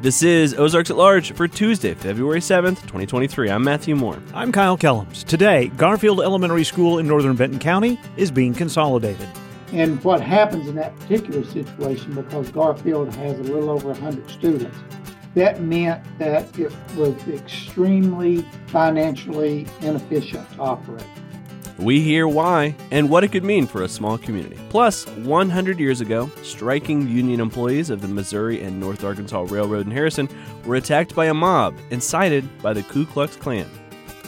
This is Ozarks at Large for Tuesday, February 7th, 2023. I'm Matthew Moore. I'm Kyle Kellums. Today, Garfield Elementary School in northern Benton County is being consolidated. And what happens in that particular situation, because Garfield has a little over 100 students, that meant that it was extremely financially inefficient to operate. We hear why and what it could mean for a small community. Plus, 100 years ago, striking union employees of the Missouri and North Arkansas Railroad in Harrison were attacked by a mob incited by the Ku Klux Klan.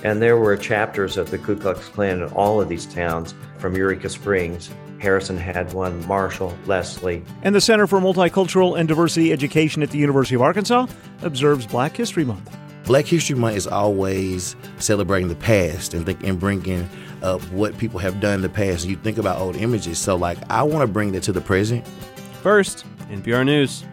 And there were chapters of the Ku Klux Klan in all of these towns, from Eureka Springs. Harrison had one, Marshall, Leslie. And the Center for Multicultural and Diversity Education at the University of Arkansas observes Black History Month. Black History Month is always celebrating the past and, think, and bringing up what people have done in the past. You think about old images. So, like, I want to bring that to the present. First, NPR News.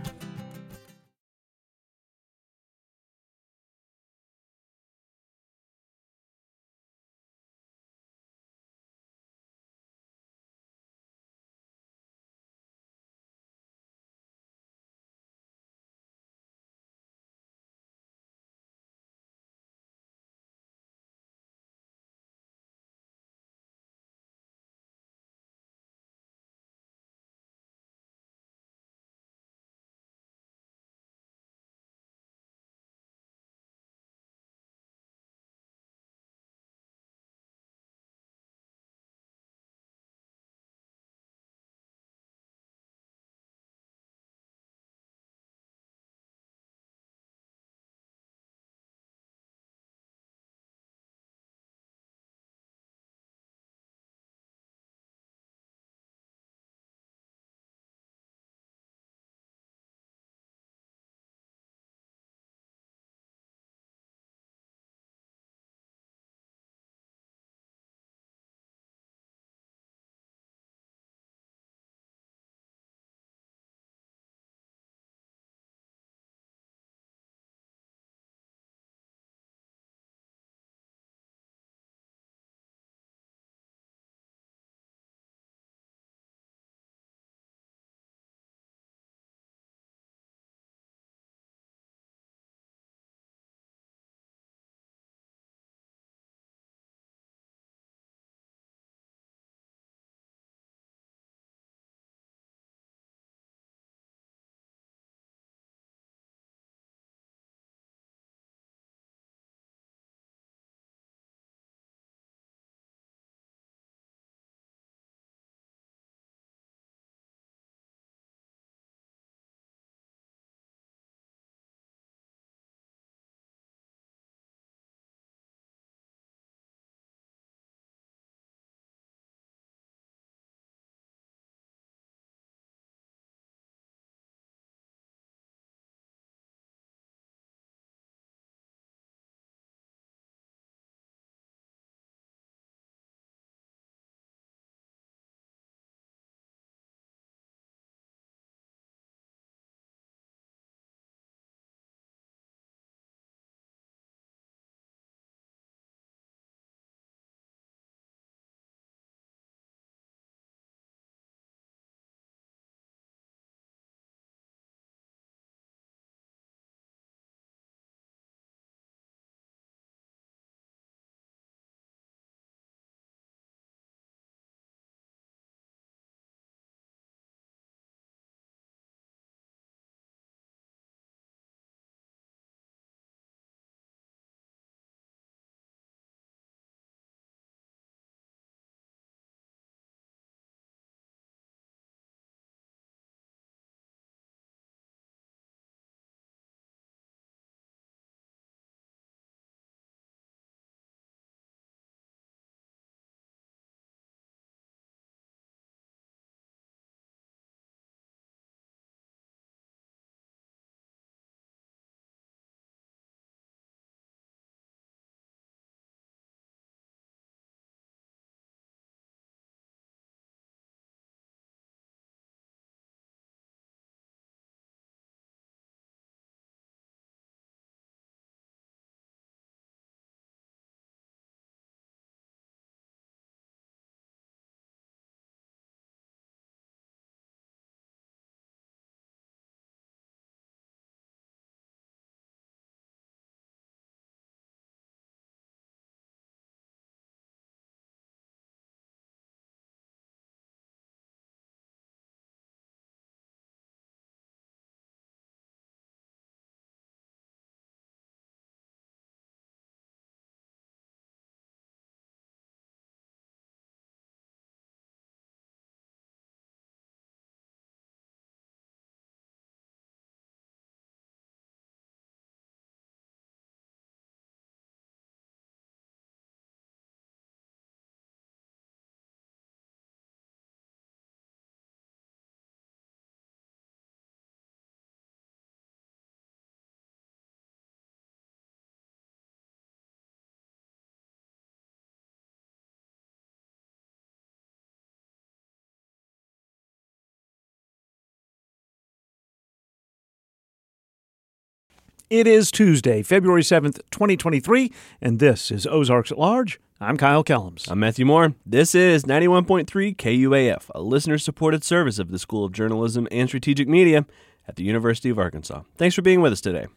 It is Tuesday, February 7th, 2023, and this is Ozarks at Large. I'm Kyle Kellums. I'm Matthew Moore. This is 91.3 KUAF, a listener supported service of the School of Journalism and Strategic Media at the University of Arkansas. Thanks for being with us today.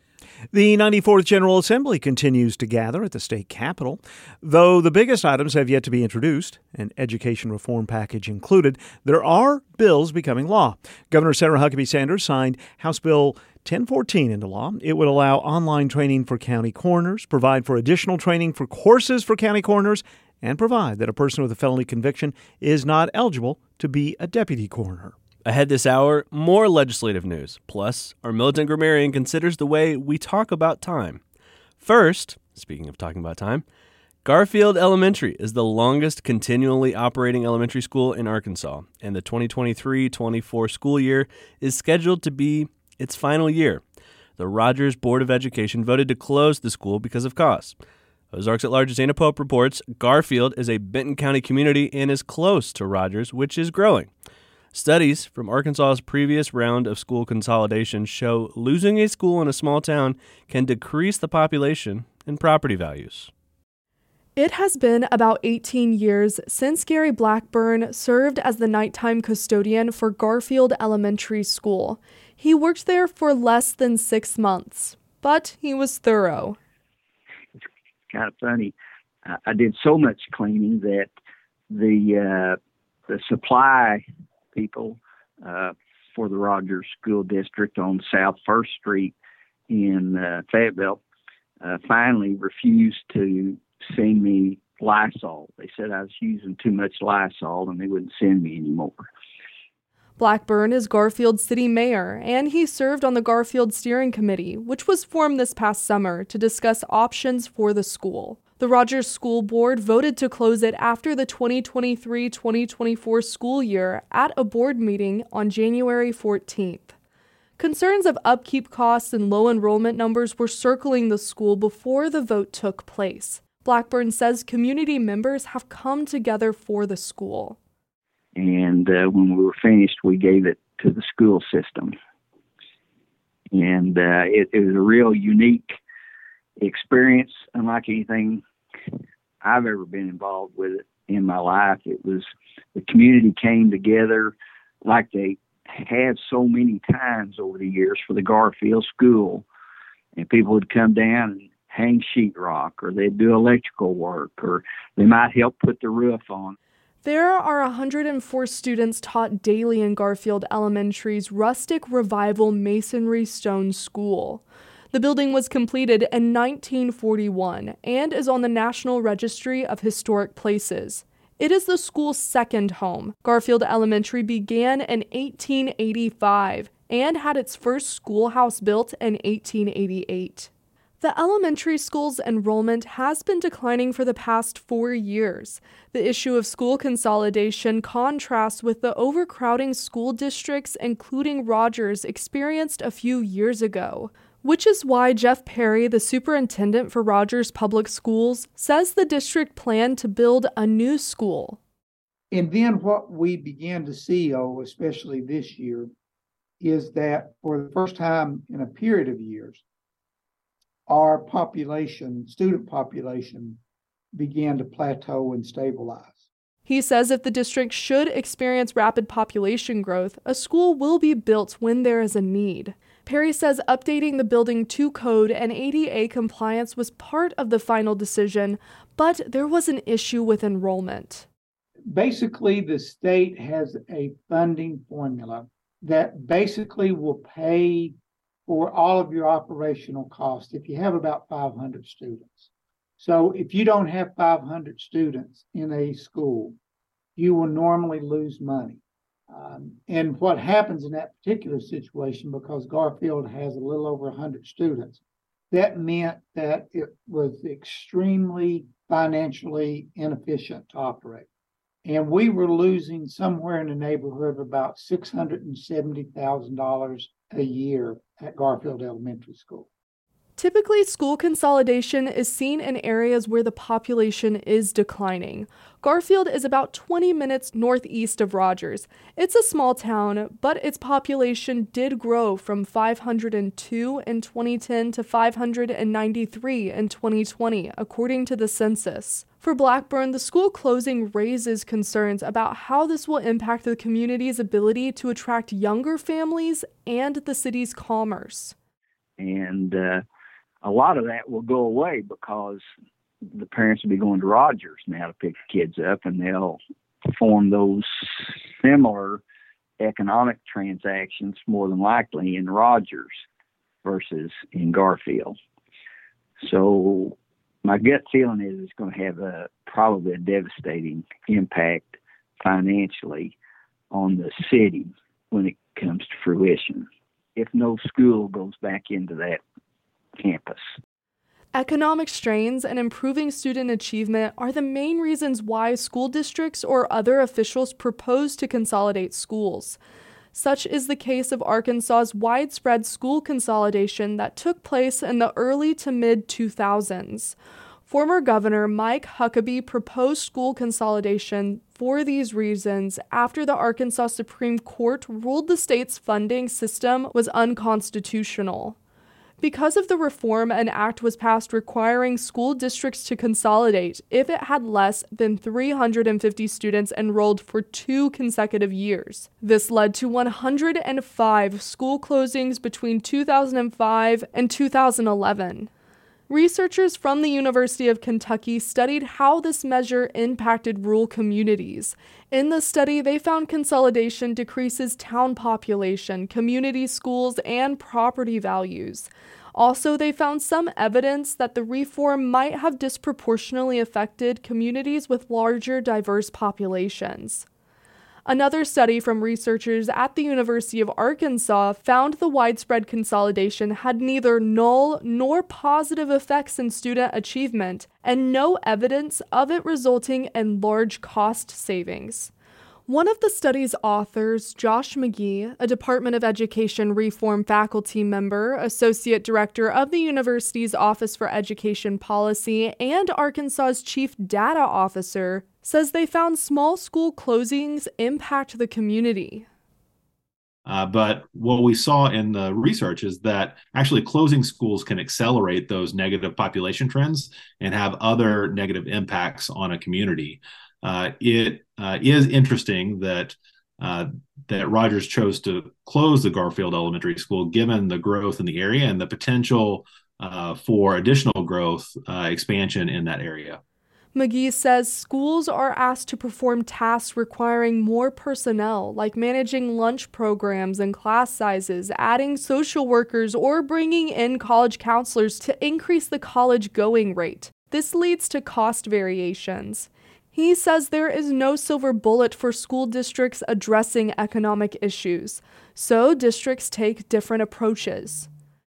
The 94th General Assembly continues to gather at the state capitol. Though the biggest items have yet to be introduced, an education reform package included, there are bills becoming law. Governor Sarah Huckabee Sanders signed House Bill 1014 into law. It would allow online training for county coroners, provide for additional training for courses for county coroners, and provide that a person with a felony conviction is not eligible to be a deputy coroner. Ahead this hour, more legislative news. Plus, our militant grammarian considers the way we talk about time. First, speaking of talking about time, Garfield Elementary is the longest continually operating elementary school in Arkansas, and the 2023 24 school year is scheduled to be its final year. The Rogers Board of Education voted to close the school because of costs. Ozarks at Large's Anna Pope reports Garfield is a Benton County community and is close to Rogers, which is growing. Studies from Arkansas's previous round of school consolidation show losing a school in a small town can decrease the population and property values. It has been about 18 years since Gary Blackburn served as the nighttime custodian for Garfield Elementary School. He worked there for less than six months, but he was thorough. It's kind of funny. I did so much cleaning that the uh, the supply people uh, for the Rogers School District on South First Street in uh, Fayetteville uh, finally refused to send me Lysol. They said I was using too much Lysol and they wouldn't send me anymore. Blackburn is Garfield city mayor, and he served on the Garfield Steering Committee, which was formed this past summer to discuss options for the school. The Rogers School Board voted to close it after the 2023 2024 school year at a board meeting on January 14th. Concerns of upkeep costs and low enrollment numbers were circling the school before the vote took place. Blackburn says community members have come together for the school. And uh, when we were finished, we gave it to the school system. And uh, it, it was a real unique experience, unlike anything I've ever been involved with it in my life. It was the community came together like they had so many times over the years for the Garfield School, and people would come down and hang sheetrock, or they'd do electrical work, or they might help put the roof on. There are 104 students taught daily in Garfield Elementary's rustic revival masonry stone school. The building was completed in 1941 and is on the National Registry of Historic Places. It is the school's second home. Garfield Elementary began in 1885 and had its first schoolhouse built in 1888. The elementary school's enrollment has been declining for the past four years. The issue of school consolidation contrasts with the overcrowding school districts, including Rogers, experienced a few years ago which is why Jeff Perry, the superintendent for Rogers Public Schools, says the district planned to build a new school. And then what we began to see, oh, especially this year, is that for the first time in a period of years, our population, student population, began to plateau and stabilize. He says if the district should experience rapid population growth, a school will be built when there is a need. Perry says updating the building to code and ADA compliance was part of the final decision, but there was an issue with enrollment. Basically, the state has a funding formula that basically will pay for all of your operational costs if you have about 500 students. So if you don't have 500 students in a school, you will normally lose money. Um, and what happens in that particular situation, because Garfield has a little over 100 students, that meant that it was extremely financially inefficient to operate. And we were losing somewhere in the neighborhood of about $670,000 a year at Garfield Elementary School. Typically, school consolidation is seen in areas where the population is declining. Garfield is about 20 minutes northeast of Rogers. It's a small town, but its population did grow from 502 in 2010 to 593 in 2020, according to the census. For Blackburn, the school closing raises concerns about how this will impact the community's ability to attract younger families and the city's commerce. And uh, a lot of that will go away because the parents will be going to Rogers now to pick the kids up, and they'll perform those similar economic transactions more than likely in Rogers versus in Garfield. So my gut feeling is it's going to have a probably a devastating impact financially on the city when it comes to fruition if no school goes back into that campus. Economic strains and improving student achievement are the main reasons why school districts or other officials propose to consolidate schools. Such is the case of Arkansas's widespread school consolidation that took place in the early to mid 2000s. Former Governor Mike Huckabee proposed school consolidation for these reasons after the Arkansas Supreme Court ruled the state's funding system was unconstitutional. Because of the reform, an act was passed requiring school districts to consolidate if it had less than 350 students enrolled for two consecutive years. This led to 105 school closings between 2005 and 2011. Researchers from the University of Kentucky studied how this measure impacted rural communities. In the study, they found consolidation decreases town population, community schools, and property values. Also, they found some evidence that the reform might have disproportionately affected communities with larger, diverse populations. Another study from researchers at the University of Arkansas found the widespread consolidation had neither null nor positive effects in student achievement, and no evidence of it resulting in large cost savings. One of the study's authors, Josh McGee, a Department of Education reform faculty member, associate director of the university's Office for Education Policy, and Arkansas's chief data officer, says they found small school closings impact the community. Uh, but what we saw in the research is that actually closing schools can accelerate those negative population trends and have other negative impacts on a community uh, it uh, is interesting that uh, that Rogers chose to close the Garfield Elementary School, given the growth in the area and the potential uh, for additional growth uh, expansion in that area. McGee says schools are asked to perform tasks requiring more personnel, like managing lunch programs and class sizes, adding social workers, or bringing in college counselors to increase the college going rate. This leads to cost variations. He says there is no silver bullet for school districts addressing economic issues, so districts take different approaches.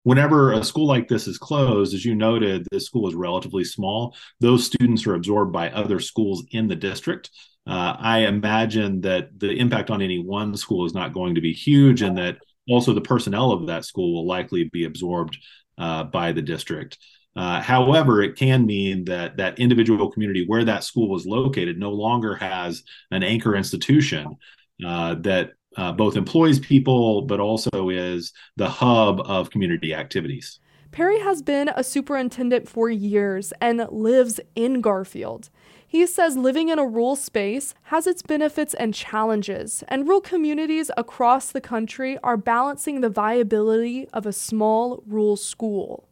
Whenever a school like this is closed, as you noted, this school is relatively small. Those students are absorbed by other schools in the district. Uh, I imagine that the impact on any one school is not going to be huge, and that also the personnel of that school will likely be absorbed uh, by the district. Uh, however, it can mean that that individual community where that school was located no longer has an anchor institution uh, that uh, both employs people but also is the hub of community activities. Perry has been a superintendent for years and lives in Garfield. He says living in a rural space has its benefits and challenges, and rural communities across the country are balancing the viability of a small rural school.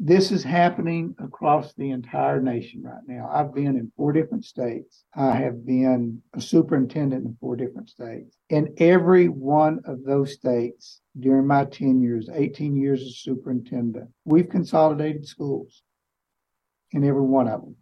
This is happening across the entire nation right now. I've been in four different states. I have been a superintendent in four different states. In every one of those states, during my 10 years, 18 years as superintendent, we've consolidated schools in every one of them.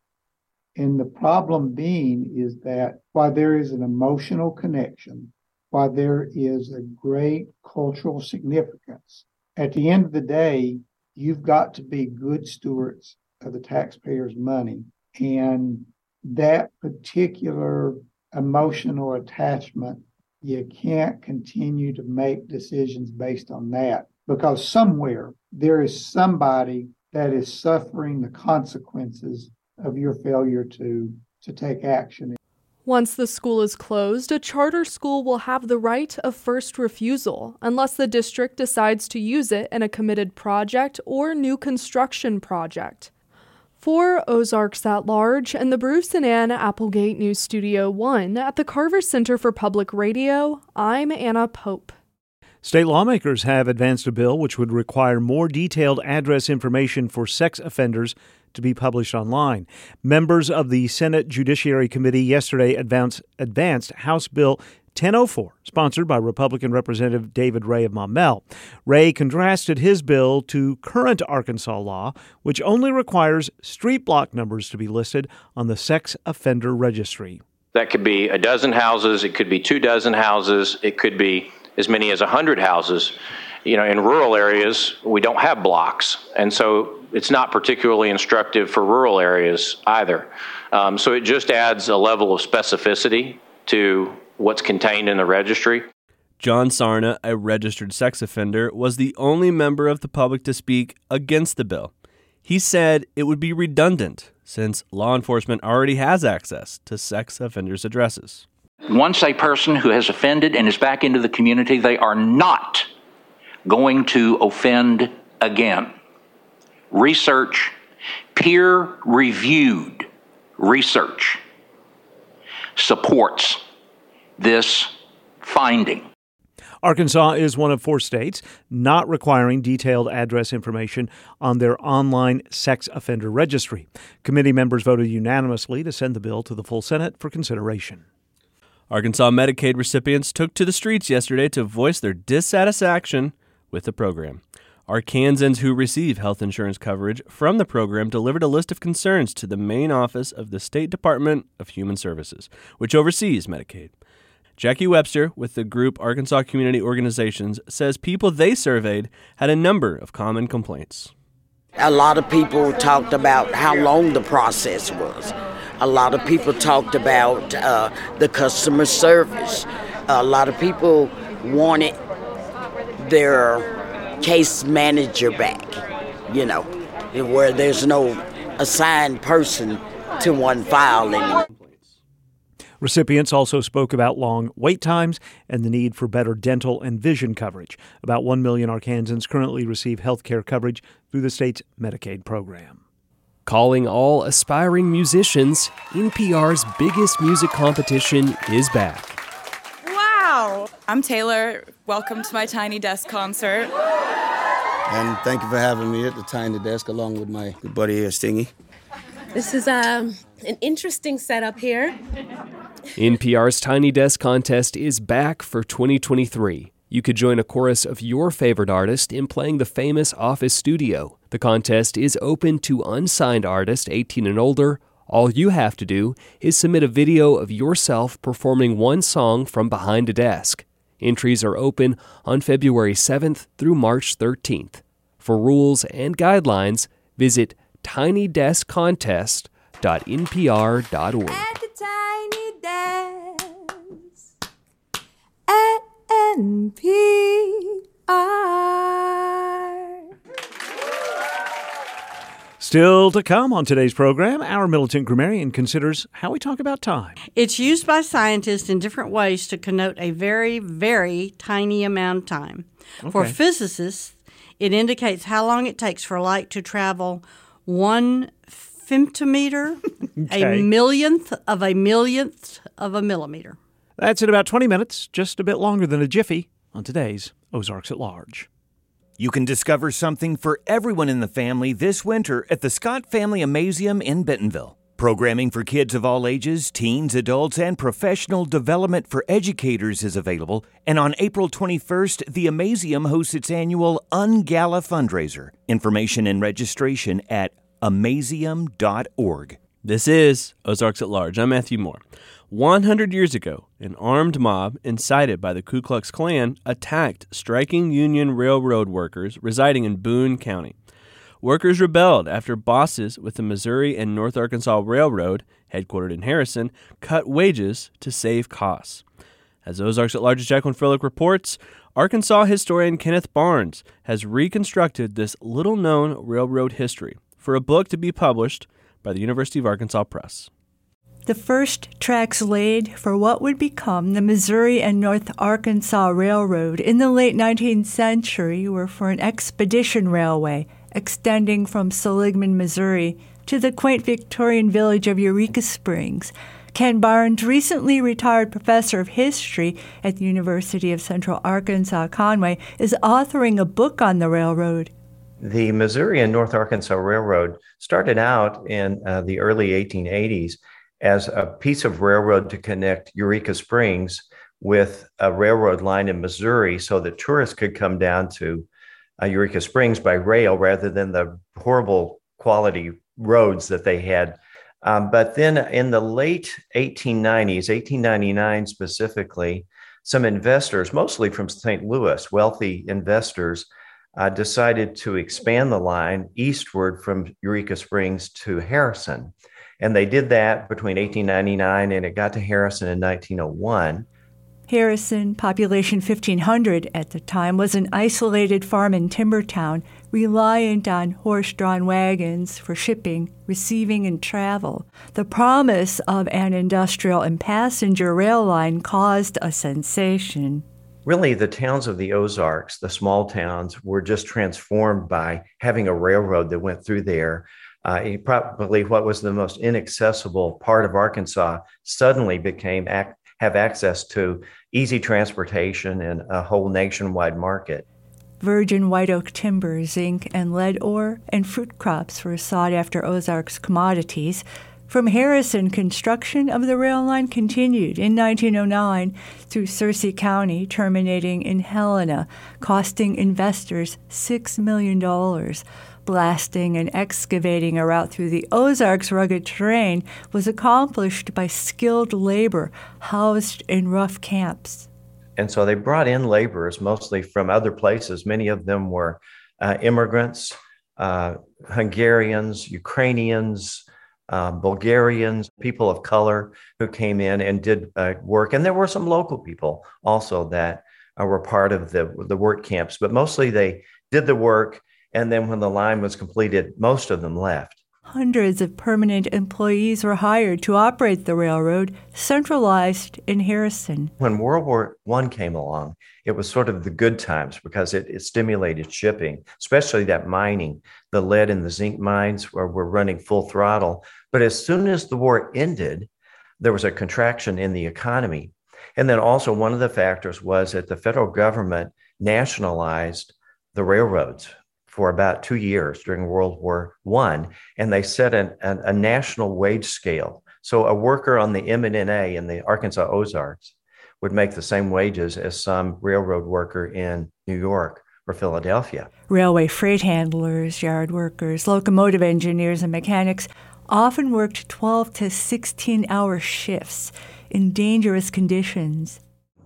And the problem being is that while there is an emotional connection, while there is a great cultural significance, at the end of the day, you've got to be good stewards of the taxpayers' money. And that particular emotional attachment, you can't continue to make decisions based on that. because somewhere there is somebody that is suffering the consequences of your failure to to take action. Once the school is closed, a charter school will have the right of first refusal unless the district decides to use it in a committed project or new construction project. For Ozarks at Large and the Bruce and Ann Applegate News Studio 1 at the Carver Center for Public Radio, I'm Anna Pope. State lawmakers have advanced a bill which would require more detailed address information for sex offenders to be published online. Members of the Senate Judiciary Committee yesterday advanced, advanced House Bill 1004, sponsored by Republican Representative David Ray of Maumelle. Ray contrasted his bill to current Arkansas law, which only requires street block numbers to be listed on the sex offender registry. That could be a dozen houses, it could be two dozen houses, it could be as many as a 100 houses. You know, in rural areas, we don't have blocks. And so it's not particularly instructive for rural areas either. Um, so it just adds a level of specificity to what's contained in the registry. John Sarna, a registered sex offender, was the only member of the public to speak against the bill. He said it would be redundant since law enforcement already has access to sex offenders' addresses. Once a person who has offended and is back into the community, they are not going to offend again research, peer reviewed research supports this finding. Arkansas is one of four states not requiring detailed address information on their online sex offender registry. Committee members voted unanimously to send the bill to the full Senate for consideration. Arkansas Medicaid recipients took to the streets yesterday to voice their dissatisfaction with the program. Arkansans who receive health insurance coverage from the program delivered a list of concerns to the main office of the State Department of Human Services, which oversees Medicaid. Jackie Webster with the group Arkansas Community Organizations says people they surveyed had a number of common complaints. A lot of people talked about how long the process was. A lot of people talked about uh, the customer service. A lot of people wanted their case manager back, you know, where there's no assigned person to one file anymore. Recipients also spoke about long wait times and the need for better dental and vision coverage. About 1 million Arkansans currently receive health care coverage through the state's Medicaid program. Calling all aspiring musicians, NPR's biggest music competition is back. Wow! I'm Taylor. Welcome to my Tiny Desk concert. And thank you for having me at the Tiny Desk along with my good buddy here, Stingy. This is um, an interesting setup here. NPR's Tiny Desk contest is back for 2023. You could join a chorus of your favorite artist in playing the famous Office Studio. The contest is open to unsigned artists 18 and older. All you have to do is submit a video of yourself performing one song from behind a desk. Entries are open on February 7th through March 13th. For rules and guidelines, visit tinydeskcontest.npr.org. At the tiny desk at NPR. Still to come on today's program, our militant grammarian considers how we talk about time. It's used by scientists in different ways to connote a very, very tiny amount of time. For physicists, it indicates how long it takes for light to travel one femtometer, Okay. a millionth of a millionth of a millimeter. That's in about 20 minutes, just a bit longer than a jiffy, on today's Ozarks at Large. You can discover something for everyone in the family this winter at the Scott Family Amazeum in Bentonville. Programming for kids of all ages, teens, adults, and professional development for educators is available. And on April 21st, the Amazeum hosts its annual Ungala fundraiser. Information and registration at amazeum.org. This is Ozarks at Large. I'm Matthew Moore. 100 years ago, an armed mob incited by the Ku Klux Klan attacked striking Union Railroad workers residing in Boone County. Workers rebelled after bosses with the Missouri and North Arkansas Railroad, headquartered in Harrison, cut wages to save costs. As Ozarks at Large's Jacqueline Froelich reports, Arkansas historian Kenneth Barnes has reconstructed this little known railroad history for a book to be published by the University of Arkansas Press. The first tracks laid for what would become the Missouri and North Arkansas Railroad in the late 19th century were for an expedition railway extending from Seligman, Missouri to the quaint Victorian village of Eureka Springs. Ken Barnes, recently retired professor of history at the University of Central Arkansas Conway, is authoring a book on the railroad. The Missouri and North Arkansas Railroad started out in uh, the early 1880s as a piece of railroad to connect Eureka Springs with a railroad line in Missouri so that tourists could come down to uh, Eureka Springs by rail rather than the horrible quality roads that they had. Um, but then in the late 1890s, 1899 specifically, some investors, mostly from St. Louis, wealthy investors, uh, decided to expand the line eastward from Eureka Springs to Harrison. And they did that between 1899 and it got to Harrison in 1901. Harrison, population 1500 at the time, was an isolated farm and timber town reliant on horse drawn wagons for shipping, receiving, and travel. The promise of an industrial and passenger rail line caused a sensation. Really, the towns of the Ozarks, the small towns, were just transformed by having a railroad that went through there uh, probably what was the most inaccessible part of Arkansas suddenly became ac- have access to easy transportation and a whole nationwide market. Virgin white oak timber, zinc, and lead ore, and fruit crops were sought after Ozarks commodities. From Harrison, construction of the rail line continued in 1909 through Searcy County, terminating in Helena, costing investors $6 million blasting and excavating a route through the Ozarks' rugged terrain was accomplished by skilled labor housed in rough camps. And so they brought in laborers mostly from other places. Many of them were uh, immigrants, uh, Hungarians, Ukrainians, uh, Bulgarians, people of color who came in and did uh, work. And there were some local people also that uh, were part of the, the work camps, but mostly they did the work and then when the line was completed, most of them left. Hundreds of permanent employees were hired to operate the railroad, centralized in Harrison. When World War I came along, it was sort of the good times because it, it stimulated shipping, especially that mining. The lead and the zinc mines were, were running full throttle. But as soon as the war ended, there was a contraction in the economy. And then also, one of the factors was that the federal government nationalized the railroads for about two years during World War One, and they set an, an, a national wage scale. So a worker on the M&NA in the Arkansas Ozarks would make the same wages as some railroad worker in New York or Philadelphia. Railway freight handlers, yard workers, locomotive engineers, and mechanics often worked 12 to 16 hour shifts in dangerous conditions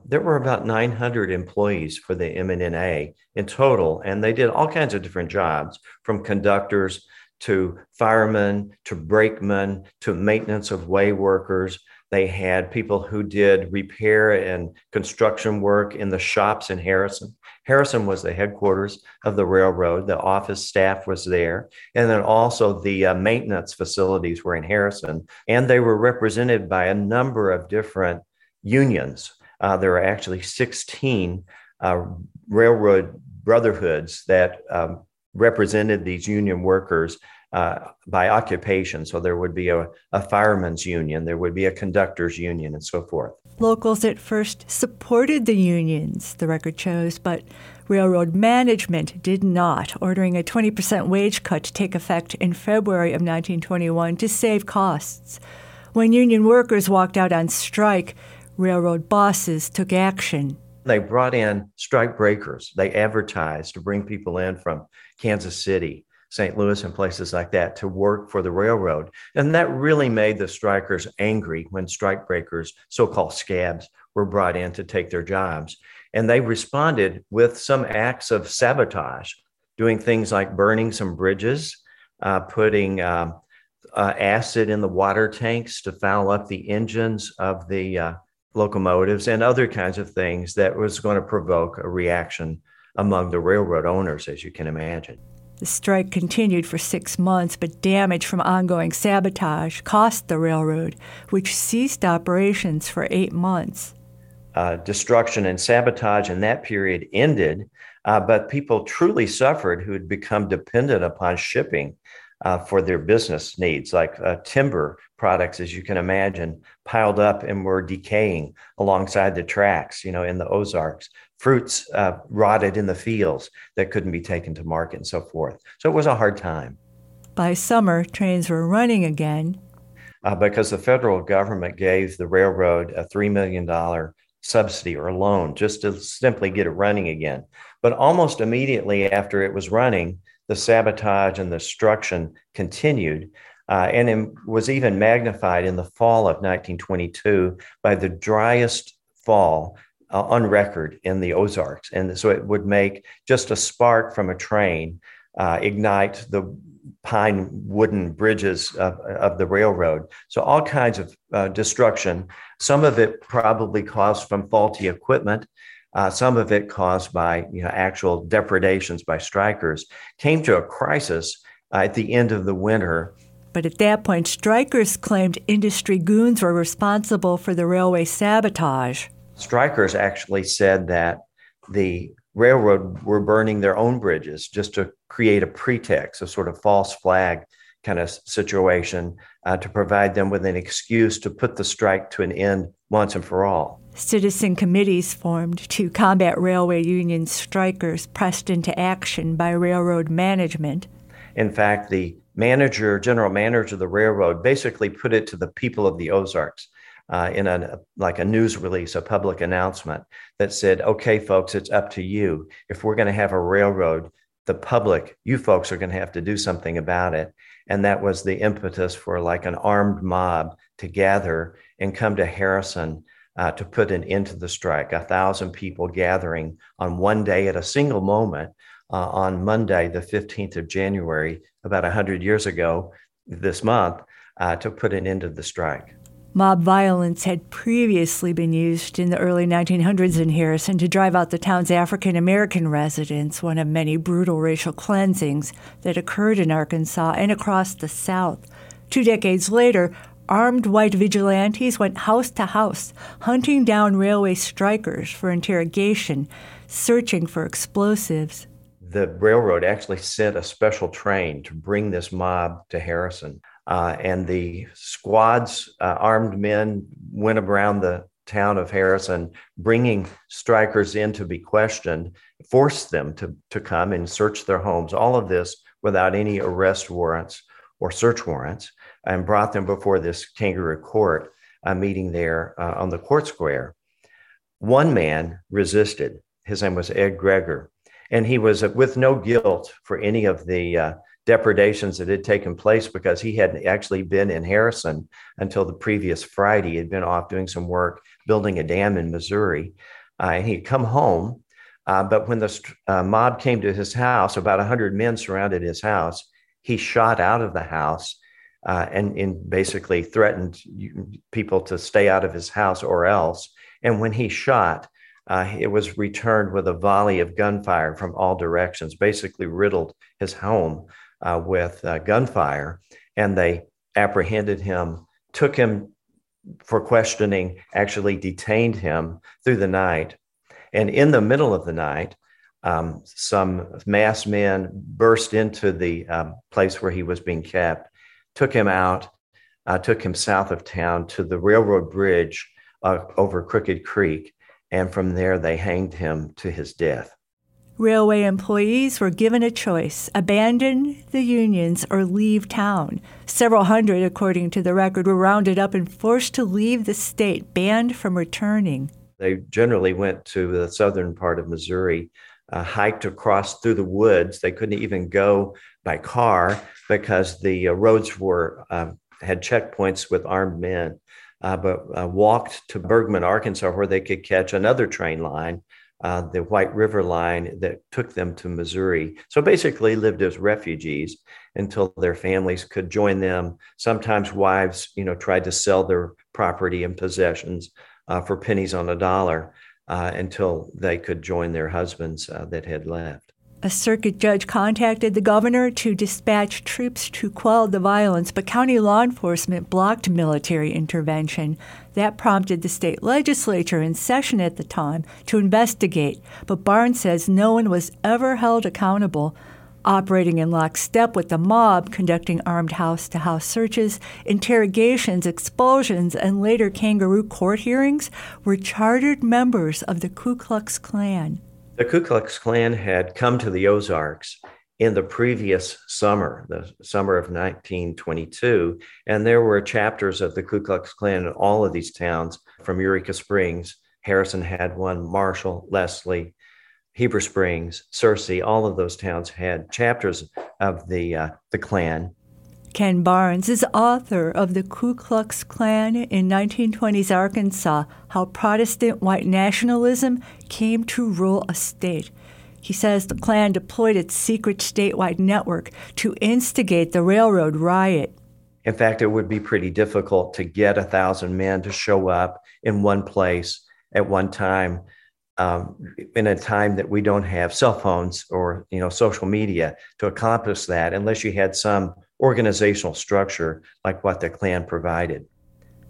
there were about 900 employees for the M&NA in total, and they did all kinds of different jobs from conductors to firemen to brakemen to maintenance of way workers. They had people who did repair and construction work in the shops in Harrison. Harrison was the headquarters of the railroad. The office staff was there. And then also the uh, maintenance facilities were in Harrison. And they were represented by a number of different unions uh, there are actually 16 uh, railroad brotherhoods that um, represented these union workers uh, by occupation. So there would be a, a fireman's union, there would be a conductor's union, and so forth. Locals at first supported the unions, the record shows, but railroad management did not, ordering a 20% wage cut to take effect in February of 1921 to save costs. When union workers walked out on strike, railroad bosses took action. They brought in strike breakers. They advertised to bring people in from Kansas City, St. Louis, and places like that to work for the railroad. And that really made the strikers angry when strike breakers, so called scabs, were brought in to take their jobs. And they responded with some acts of sabotage, doing things like burning some bridges, uh, putting um, uh, acid in the water tanks to foul up the engines of the uh, locomotives and other kinds of things that was going to provoke a reaction among the railroad owners, as you can imagine. The strike continued for six months, but damage from ongoing sabotage cost the railroad, which ceased operations for eight months. Uh, destruction and sabotage in that period ended, uh, but people truly suffered who had become dependent upon shipping uh, for their business needs, like uh, timber products, as you can imagine, piled up and were decaying alongside the tracks, you know, in the Ozarks. Fruits uh, rotted in the fields that couldn't be taken to market and so forth. So it was a hard time. By summer, trains were running again. Uh, because the federal government gave the railroad a $3 million subsidy or loan just to simply get it running again. But almost immediately after it was running, the sabotage and the destruction continued. Uh, and it was even magnified in the fall of 1922 by the driest fall uh, on record in the Ozarks. And so it would make just a spark from a train uh, ignite the pine wooden bridges of, of, the railroad. So all kinds of uh, destruction. Some of it probably caused from faulty equipment. Uh, some of it caused by you know, actual depredations by strikers, came to a crisis uh, at the end of the winter. But at that point, strikers claimed industry goons were responsible for the railway sabotage. Strikers actually said that the railroad were burning their own bridges just to create a pretext, a sort of false flag kind of situation, uh, to provide them with an excuse to put the strike to an end once and for all. Citizen committees formed to combat railway union strikers pressed into action by railroad management. In fact, the manager, general manager of the railroad, basically put it to the people of the Ozarks uh, in a like a news release, a public announcement that said, "Okay, folks, it's up to you. If we're going to have a railroad, the public, you folks are going to have to do something about it." And that was the impetus for like an armed mob to gather and come to Harrison uh, to put an end to the strike. A thousand people gathering on one day at a single moment uh, on Monday, the 15th of January, about 100 years ago this month, uh, to put an end to the strike. Mob violence had previously been used in the early 1900s in Harrison to drive out the town's African American residents, one of many brutal racial cleansings that occurred in Arkansas and across the South. Two decades later, armed white vigilantes went house to house, hunting down railway strikers for interrogation, searching for explosives. The railroad actually sent a special train to bring this mob to Harrison. Uh, and the squads, uh, armed men, went around the town of Harrison, bringing strikers in to be questioned, forced them to, to come and search their homes. All of this without any arrest warrants or search warrants and brought them before this kangaroo court a meeting there uh, on the court square. One man resisted. His name was Ed Gregor, and he was with no guilt for any of the uh, depredations that had taken place because he had actually been in Harrison until the previous Friday. He had been off doing some work building a dam in Missouri, uh, and he'd come home. Uh, but when the uh, mob came to his house, about 100 men surrounded his house. He shot out of the house uh, and, and basically threatened people to stay out of his house or else. And when he shot, uh, it was returned with a volley of gunfire from all directions, basically riddled his home uh, with uh, gunfire. And they apprehended him, took him for questioning, actually detained him through the night. And in the middle of the night, um, some masked men burst into the um, place where he was being kept took him out, uh, took him south of town to the railroad bridge uh, over Crooked Creek. And from there, they hanged him to his death. Railway employees were given a choice abandon the unions or leave town. Several hundred, according to the record, were rounded up and forced to leave the state, banned from returning. They generally went to the southern part of Missouri, uh, hiked across through the woods. They couldn't even go by car because the uh, roads were um, had checkpoints with armed men, uh, but uh, walked to Bergman, Arkansas, where they could catch another train line, uh, the White River line that took them to Missouri. So basically, lived as refugees until their families could join them. Sometimes wives, you know, tried to sell their property and possessions uh, for pennies on a dollar uh, until they could join their husbands uh, that had left. A circuit judge contacted the governor to dispatch troops to quell the violence, but county law enforcement blocked military intervention. That prompted the state legislature in session at the time to investigate, but Barnes says no one was ever held accountable. Operating in lockstep with the mob, conducting armed house to house searches, interrogations, expulsions, and later kangaroo court hearings were chartered members of the Ku Klux Klan. The Ku Klux Klan had come to the Ozarks in the previous summer, the summer of 1922, and there were chapters of the Ku Klux Klan in all of these towns from Eureka Springs. Harrison had one, Marshall, Leslie, Heber Springs, Searcy, all of those towns had chapters of the uh, the Klan. Ken Barnes is author of The Ku Klux Klan in 1920s Arkansas How Protestant White Nationalism Came to Rule a State. He says the Klan deployed its secret statewide network to instigate the railroad riot. In fact, it would be pretty difficult to get a thousand men to show up in one place at one time um, in a time that we don't have cell phones or you know social media to accomplish that unless you had some organizational structure like what the Klan provided.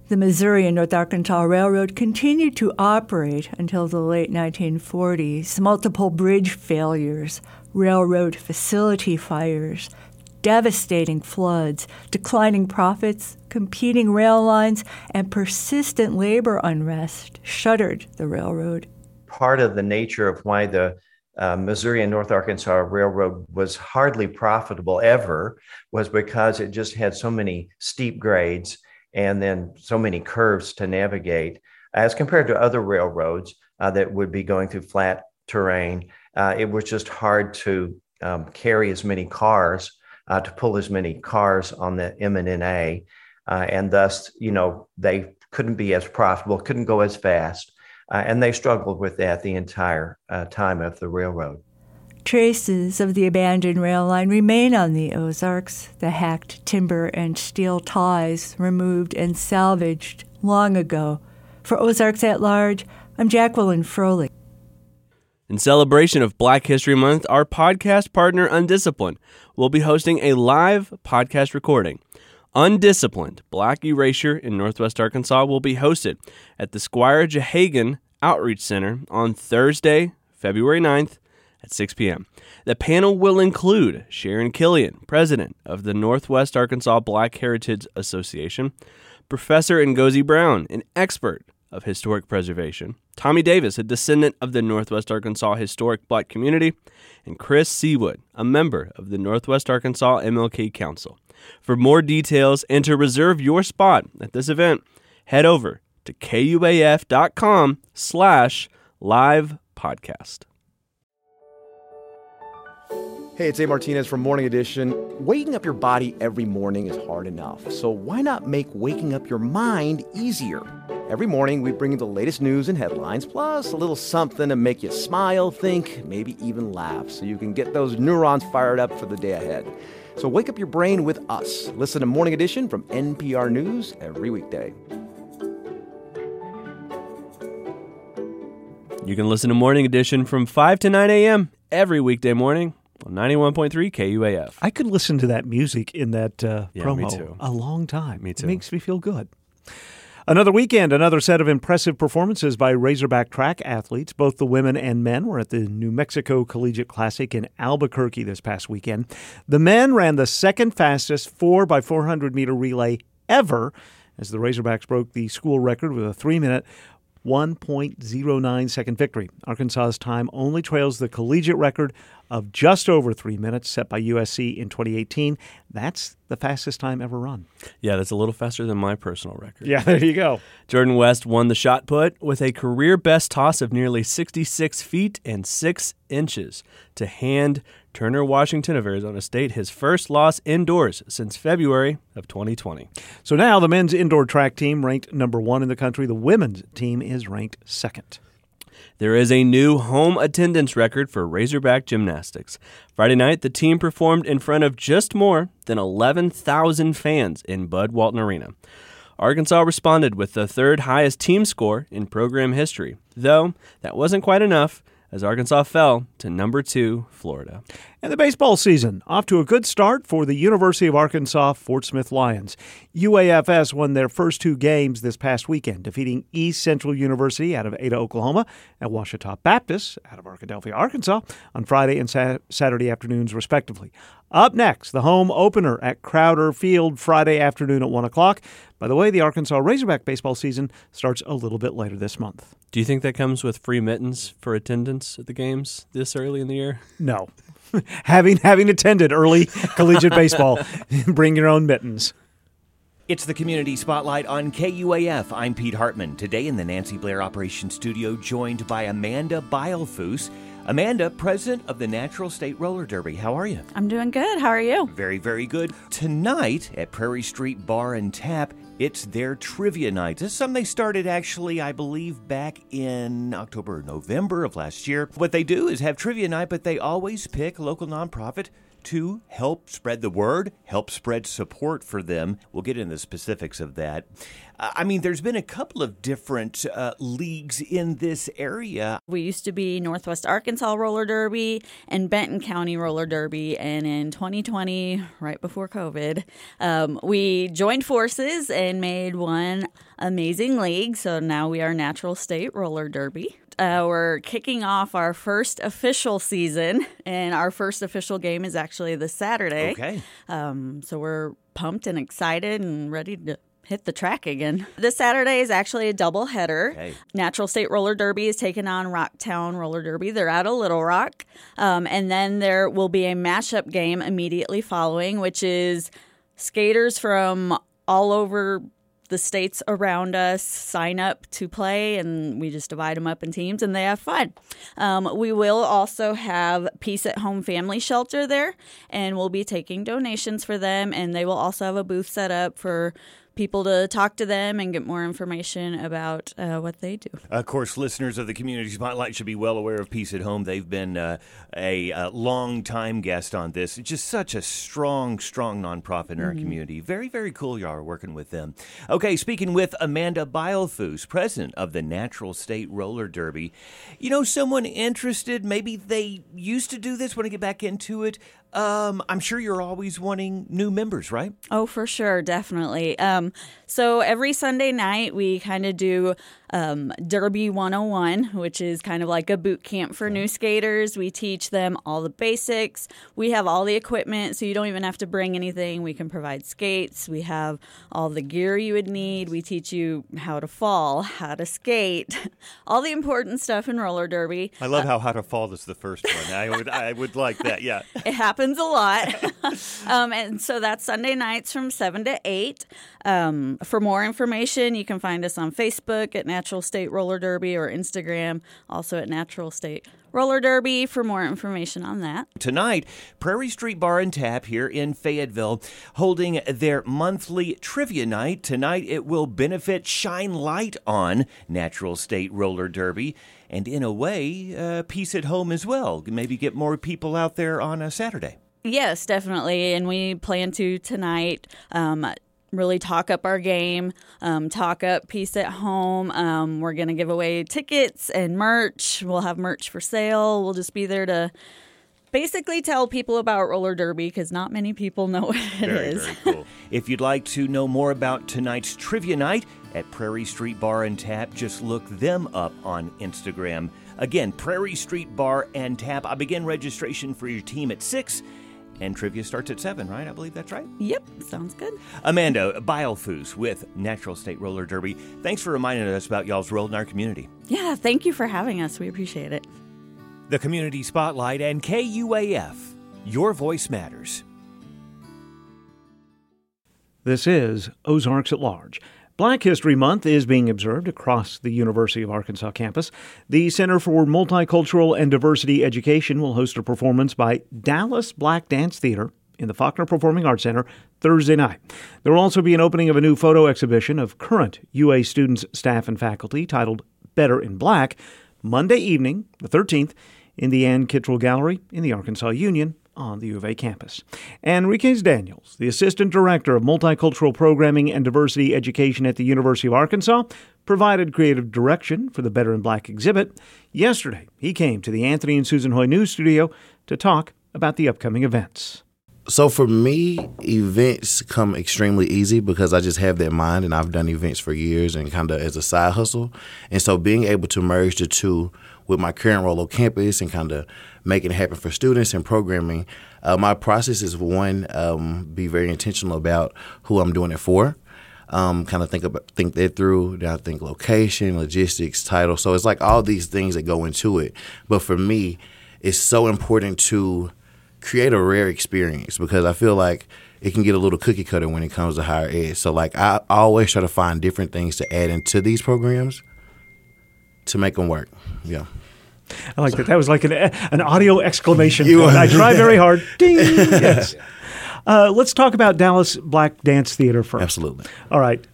The Missouri and North Arkansas Railroad continued to operate until the late 1940s. Multiple bridge failures, railroad facility fires, devastating floods, declining profits, competing rail lines, and persistent labor unrest shuttered the railroad. Part of the nature of why the uh, Missouri and North Arkansas Railroad was hardly profitable ever was because it just had so many steep grades and then so many curves to navigate as compared to other railroads uh, that would be going through flat terrain. Uh, it was just hard to um, carry as many cars, uh, to pull as many cars on the MNNA, uh, and thus, you know, they couldn't be as profitable, couldn't go as fast. Uh, and they struggled with that the entire uh, time of the railroad. Traces of the abandoned rail line remain on the Ozarks, the hacked timber and steel ties removed and salvaged long ago. For Ozarks at Large, I'm Jacqueline Froelich. In celebration of Black History Month, our podcast partner Undisciplined will be hosting a live podcast recording. Undisciplined Black Erasure in Northwest Arkansas will be hosted at the Squire Jehagan Outreach Center on Thursday, February 9th at 6 p.m. The panel will include Sharon Killian, president of the Northwest Arkansas Black Heritage Association, Professor Ngozi Brown, an expert of historic preservation, Tommy Davis, a descendant of the Northwest Arkansas Historic Black Community, and Chris Seawood, a member of the Northwest Arkansas MLK Council. For more details and to reserve your spot at this event, head over to kuaf.com slash live podcast. Hey, it's A. Martinez from Morning Edition. Waking up your body every morning is hard enough, so why not make waking up your mind easier? Every morning, we bring you the latest news and headlines, plus a little something to make you smile, think, maybe even laugh, so you can get those neurons fired up for the day ahead. So wake up your brain with us. Listen to Morning Edition from NPR News every weekday. You can listen to Morning Edition from 5 to 9 a.m. every weekday morning on 91.3 KUAF. I could listen to that music in that uh, Yeah, promo me too. a long time. Me too. It makes me feel good. Another weekend, another set of impressive performances by Razorback track athletes. Both the women and men were at the New Mexico Collegiate Classic in Albuquerque this past weekend. The men ran the second fastest 4 by 400 meter relay ever as the Razorbacks broke the school record with a 3 minute 1.09 second victory. Arkansas's time only trails the collegiate record of just over three minutes set by USC in 2018. That's the fastest time ever run. Yeah, that's a little faster than my personal record. Yeah, there you go. Jordan West won the shot put with a career best toss of nearly 66 feet and 6 inches to hand Turner Washington of Arizona State his first loss indoors since February of 2020. So now the men's indoor track team ranked number one in the country. The women's team is ranked second. There is a new home attendance record for Razorback Gymnastics. Friday night, the team performed in front of just more than 11,000 fans in Bud Walton Arena. Arkansas responded with the third highest team score in program history. Though that wasn't quite enough, as Arkansas fell to number two, Florida. And the baseball season off to a good start for the University of Arkansas Fort Smith Lions. UAFS won their first two games this past weekend, defeating East Central University out of Ada, Oklahoma, and Ouachita Baptist out of Arkadelphia, Arkansas, on Friday and sa- Saturday afternoons, respectively. Up next, the home opener at Crowder Field Friday afternoon at 1 o'clock. By the way, the Arkansas Razorback baseball season starts a little bit later this month. Do you think that comes with free mittens for attendance at the games this early in the year? No. having having attended early collegiate baseball, bring your own mittens. It's the Community Spotlight on KUAF. I'm Pete Hartman. Today in the Nancy Blair Operations Studio, joined by Amanda Beilfuss. Amanda, president of the Natural State Roller Derby. How are you? I'm doing good. How are you? Very, very good. Tonight at Prairie Street Bar and Tap, it's their trivia night. This is something they started actually, I believe, back in October, November of last year. What they do is have trivia night, but they always pick local nonprofit to help spread the word, help spread support for them. We'll get into the specifics of that. Uh, I mean, there's been a couple of different uh, leagues in this area. We used to be Northwest Arkansas Roller Derby and Benton County Roller Derby. And in 2020, right before COVID, um, we joined forces and made one amazing league. So now we are Natural State Roller Derby. Uh, we're kicking off our first official season, and our first official game is actually this Saturday. Okay. Um, so we're pumped and excited and ready to hit the track again. This Saturday is actually a double header. Okay. Natural State Roller Derby is taking on Rocktown Roller Derby. They're out of Little Rock. Um, and then there will be a mashup game immediately following, which is skaters from all over the states around us sign up to play, and we just divide them up in teams and they have fun. Um, we will also have Peace at Home Family Shelter there, and we'll be taking donations for them, and they will also have a booth set up for people to talk to them and get more information about uh, what they do. Of course, listeners of the Community Spotlight should be well aware of Peace at Home. They've been uh, a, a long time guest on this. It's just such a strong, strong nonprofit in our Mhm. community. Very, very cool y'all are working with them. Okay, speaking with Amanda Beilfuss, president of the Natural State Roller Derby. You know, someone interested, maybe they used to do this, want to get back into it. Um, I'm sure you're always wanting new members, right? Oh, for sure, definitely. Um, so every Sunday night, we kind of do um, Derby 101, which is kind of like a boot camp for new skaters. We teach them all the basics. We have all the equipment, so you don't even have to bring anything. We can provide skates. We have all the gear you would need. We teach you how to fall, how to skate, all the important stuff in roller derby. I love how How to Fall is the first one. I would, I would like that. Yeah. It happens a lot. um, and so that's Sunday nights from 7 to 8. Um, for more information, you can find us on Facebook at Natural State Roller Derby or Instagram, also at Natural State Roller Derby for more information on that. Tonight, Prairie Street Bar and Tap here in Fayetteville holding their monthly trivia night. Tonight, it will benefit Shine Light on Natural State Roller Derby. And in a way, uh, peace at home as well. Maybe get more people out there on a Saturday. Yes, definitely. And we plan to tonight um, really talk up our game, um, talk up Peace at Home. Um, we're going to give away tickets and merch. We'll have merch for sale. We'll just be there to basically tell people about roller derby because not many people know what it very, is. very cool. if you'd like to know more about tonight's trivia night at Prairie Street Bar and Tap, just look them up on Instagram. Again, Prairie Street Bar and Tap. I begin registration for your team at 6, and trivia starts at 7, right? I believe that's right. Yep, sounds good. Amanda Beilfuss with Natural State Roller Derby. Thanks for reminding us about y'all's role in our community. Yeah, thank you for having us. We appreciate it. The Community Spotlight and KUAF. Your voice matters. This is Ozarks at Large. Black History Month is being observed across the University of Arkansas campus. The Center for Multicultural and Diversity Education will host a performance by Dallas Black Dance Theatre in the Faulkner Performing Arts Center Thursday night. There will also be an opening of a new photo exhibition of current UA students, staff, and faculty titled Better in Black Monday evening, the 13th, in the Ann Kittrell Gallery in the Arkansas Union on the U of A campus. Enriquez Daniels, the Assistant Director of Multicultural Programming and Diversity Education at the University of Arkansas, provided creative direction for the Better in Black exhibit. Yesterday, he came to the Anthony and Susan Hoy News Studio to talk about the upcoming events. So for me, events come extremely easy because I just have that mind and I've done events for years and kind of as a side hustle. And so being able to merge the two with my current role on campus and kind of making it happen for students and programming, uh, my process is one, um, be very intentional about who I'm doing it for. Um, kind of think about think that through. Then I think location, logistics, title. So it's like all these things that go into it. But for me, it's so important to create a rare experience because I feel like it can get a little cookie cutter when it comes to higher ed. So like I always try to find different things to add into these programs to make them work. Yeah. I like that. That was like an, an audio exclamation. point. I try very hard. Ding. Yes. Uh, let's talk about Dallas Black Dance Theatre first. Absolutely. All right.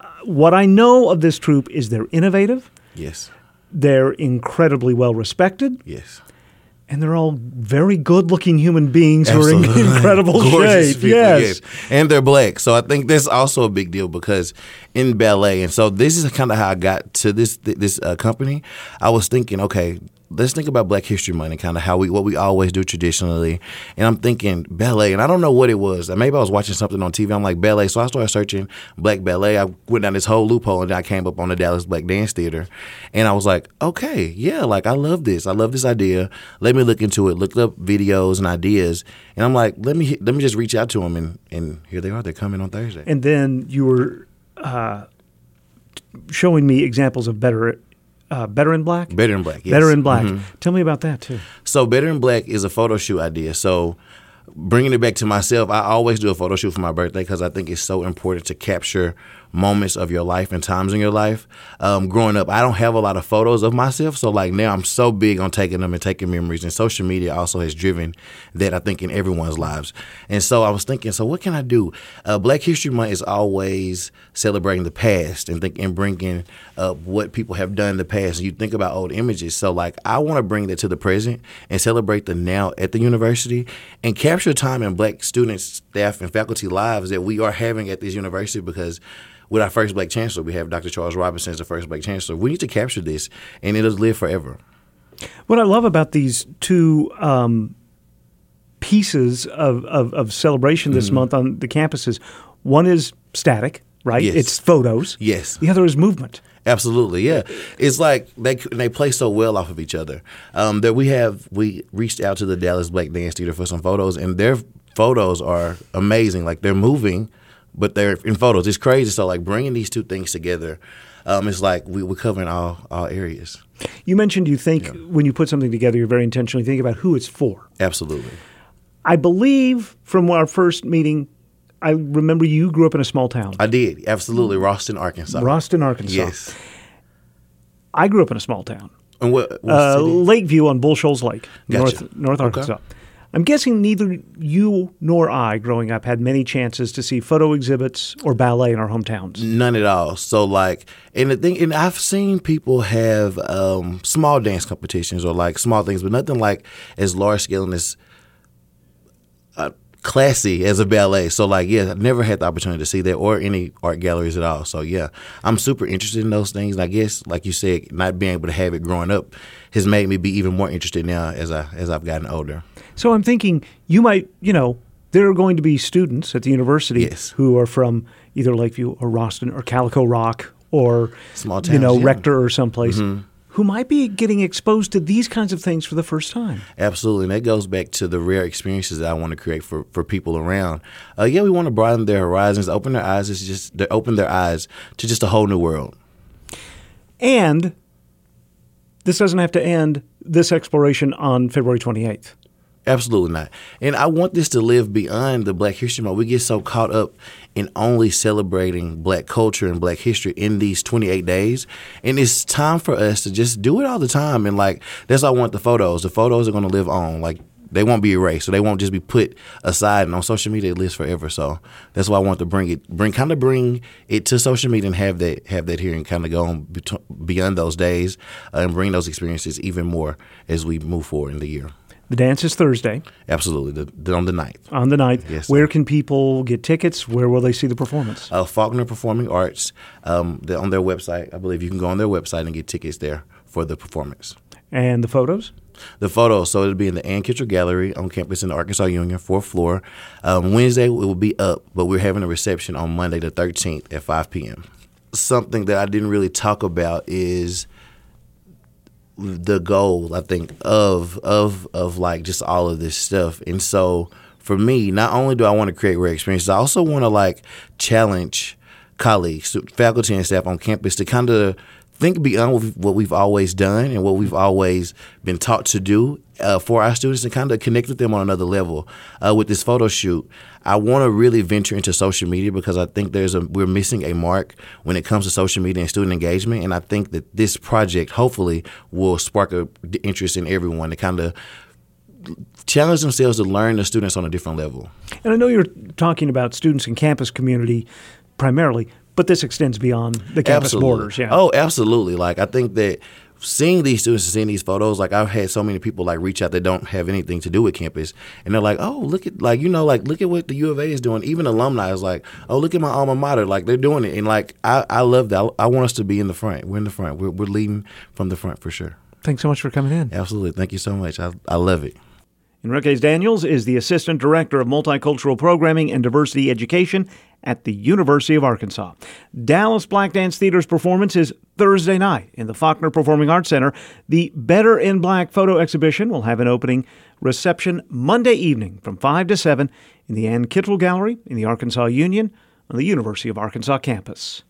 Uh, what I know of this troupe is they're innovative. Yes. They're incredibly well respected. Yes. And they're all very good looking human beings who are in incredible Gorgeous shape. people, yes. And they're black. So I think that's also a big deal because in ballet, and so this is kind of how I got to this this uh, company. I was thinking, okay, let's think about Black History Month and kind of how we what we always do traditionally. And I'm thinking ballet, and I don't know what it was. Maybe I was watching something on TV. I'm like ballet, so I started searching Black ballet. I went down this whole loophole, and I came up on the Dallas Black Dance Theatre, and I was like, okay, yeah, like I love this. I love this idea. Let me look into it. Looked up videos and ideas, and I'm like, let me let me just reach out to them, and and here they are. They're coming on Thursday. And then you were uh, showing me examples of better, uh, better in black. Better in Black. Yes. Better in black. Mhm. Tell me about that too. So Better in Black is a photo shoot idea. So bringing it back to myself, I always do a photo shoot for my birthday because I think it's so important to capture moments of your life and times in your life. Um, growing up, I don't have a lot of photos of myself, so like now I'm so big on taking them and taking memories. And social media also has driven that I think in everyone's lives. And so I was thinking, so what can I do? Uh, Black History Month is always celebrating the past and think and bringing up what people have done in the past. And you think about old images, so like I want to bring that to the present and celebrate the now at the university and capture time in Black students, staff, and faculty lives that we are having at this university because with our first black chancellor, we have Dr. Charles Robinson as the first black chancellor. We need to capture this, and it'll live forever. What I love about these two um, pieces of, of, of celebration this Mhm. month on the campuses, one is static, right? Yes. It's photos. Yes. The other is movement. Absolutely, yeah. It's like they they play so well off of each other. Um, that we have we reached out to the Dallas Black Dance Theatre for some photos, and their photos are amazing. Like they're moving, but they're in photos. It's crazy. So like bringing these two things together, um, it's like we, we're covering all all areas. You mentioned you think when you put something together, you're very intentionally thinking about who it's for. Absolutely. I believe from our first meeting, I remember you grew up in a small town. I did absolutely Roston, Arkansas. Roston, Arkansas. Yes. I grew up in a small town. And what, what uh? Lakeview on Bull Shoals Lake, Gotcha. North North Okay. I'm guessing neither you nor I, growing up, had many chances to see photo exhibits or ballet in our hometowns. None at all. So like, and the thing, and I've seen people have um, small dance competitions or like small things, but nothing like as large scale and as uh, classy as a ballet. So like, yeah, I never had the opportunity to see that or any art galleries at all. So yeah, I'm super interested in those things. And I guess, like you said, not being able to have it growing up has made me be even more interested now as I as I've gotten older. So I'm thinking you might, you know, there are going to be students at the university who are from either Lakeview or Roston or Calico Rock or Small you know, yeah. Rector or someplace Mhm. who might be getting exposed to these kinds of things for the first time. Absolutely, and that goes back to the rare experiences that I want to create for, for people around. Uh, yeah, we want to broaden their horizons, open their eyes. It's just they open their eyes to just a whole new world. And this doesn't have to end this exploration on February 28th. Absolutely not. And I want this to live beyond the Black History Month. We get so caught up in only celebrating Black culture and Black history in these 28 days. And it's time for us to just do it all the time. And like, that's why I want the photos. The photos are going to live on. Like, they won't be erased. So they won't just be put aside. And on social media, lives forever. So that's why I want to bring it, bring kind of bring it to social media and have that have that here and kind of go on beyond those days uh, and bring those experiences even more as we move forward in the year. The dance is Thursday. Absolutely, the, the, on the 9th. On the 9th. Yes. Where can people get tickets? Where will they see the performance? Uh, Faulkner Performing Arts, um, on their website. I believe you can go on their website and get tickets there for the performance. And the photos? The photos, so it'll be in the Ann Kittrell Gallery on campus in the Arkansas Union, fourth floor. Um, Wednesday it will be up, but we're having a reception on Monday the 13th at 5 p.m. Something that I didn't really talk about is the goal, I think, of of of like just all of this stuff. And so for me, not only do I want to create rare experiences, I also want to like challenge colleagues, faculty and staff on campus to kind of think beyond what we've always done and what we've always been taught to do uh, for our students and kind of connect with them on another level. Uh, with this photo shoot, I want to really venture into social media because I think there's a we're missing a mark when it comes to social media and student engagement, and I think that this project hopefully will spark a interest in everyone to kind of challenge themselves to learn the students on a different level. And I know you're talking about students in campus community primarily, but this extends beyond the campus absolutely. borders. Yeah. Oh, absolutely. Like I think that seeing these students and seeing these photos, like I've had so many people like reach out that don't have anything to do with campus, and they're like, "Oh, look at like you know like look at what the U of A is doing." Even alumni is like, "Oh, look at my alma mater." Like they're doing it, and like I I love that. I want us to be in the front. We're in the front. We're we're leading from the front for sure. Thanks so much for coming in. Absolutely. Thank you so much. I I love it. Enriquez Daniels is the Assistant Director of Multicultural Programming and Diversity Education at the University of Arkansas. Dallas Black Dance Theatre's performance is Thursday night in the Faulkner Performing Arts Center. The Better in Black photo exhibition will have an opening reception Monday evening from 5 to 7 in the Ann Kittrell Gallery in the Arkansas Union on the University of Arkansas campus.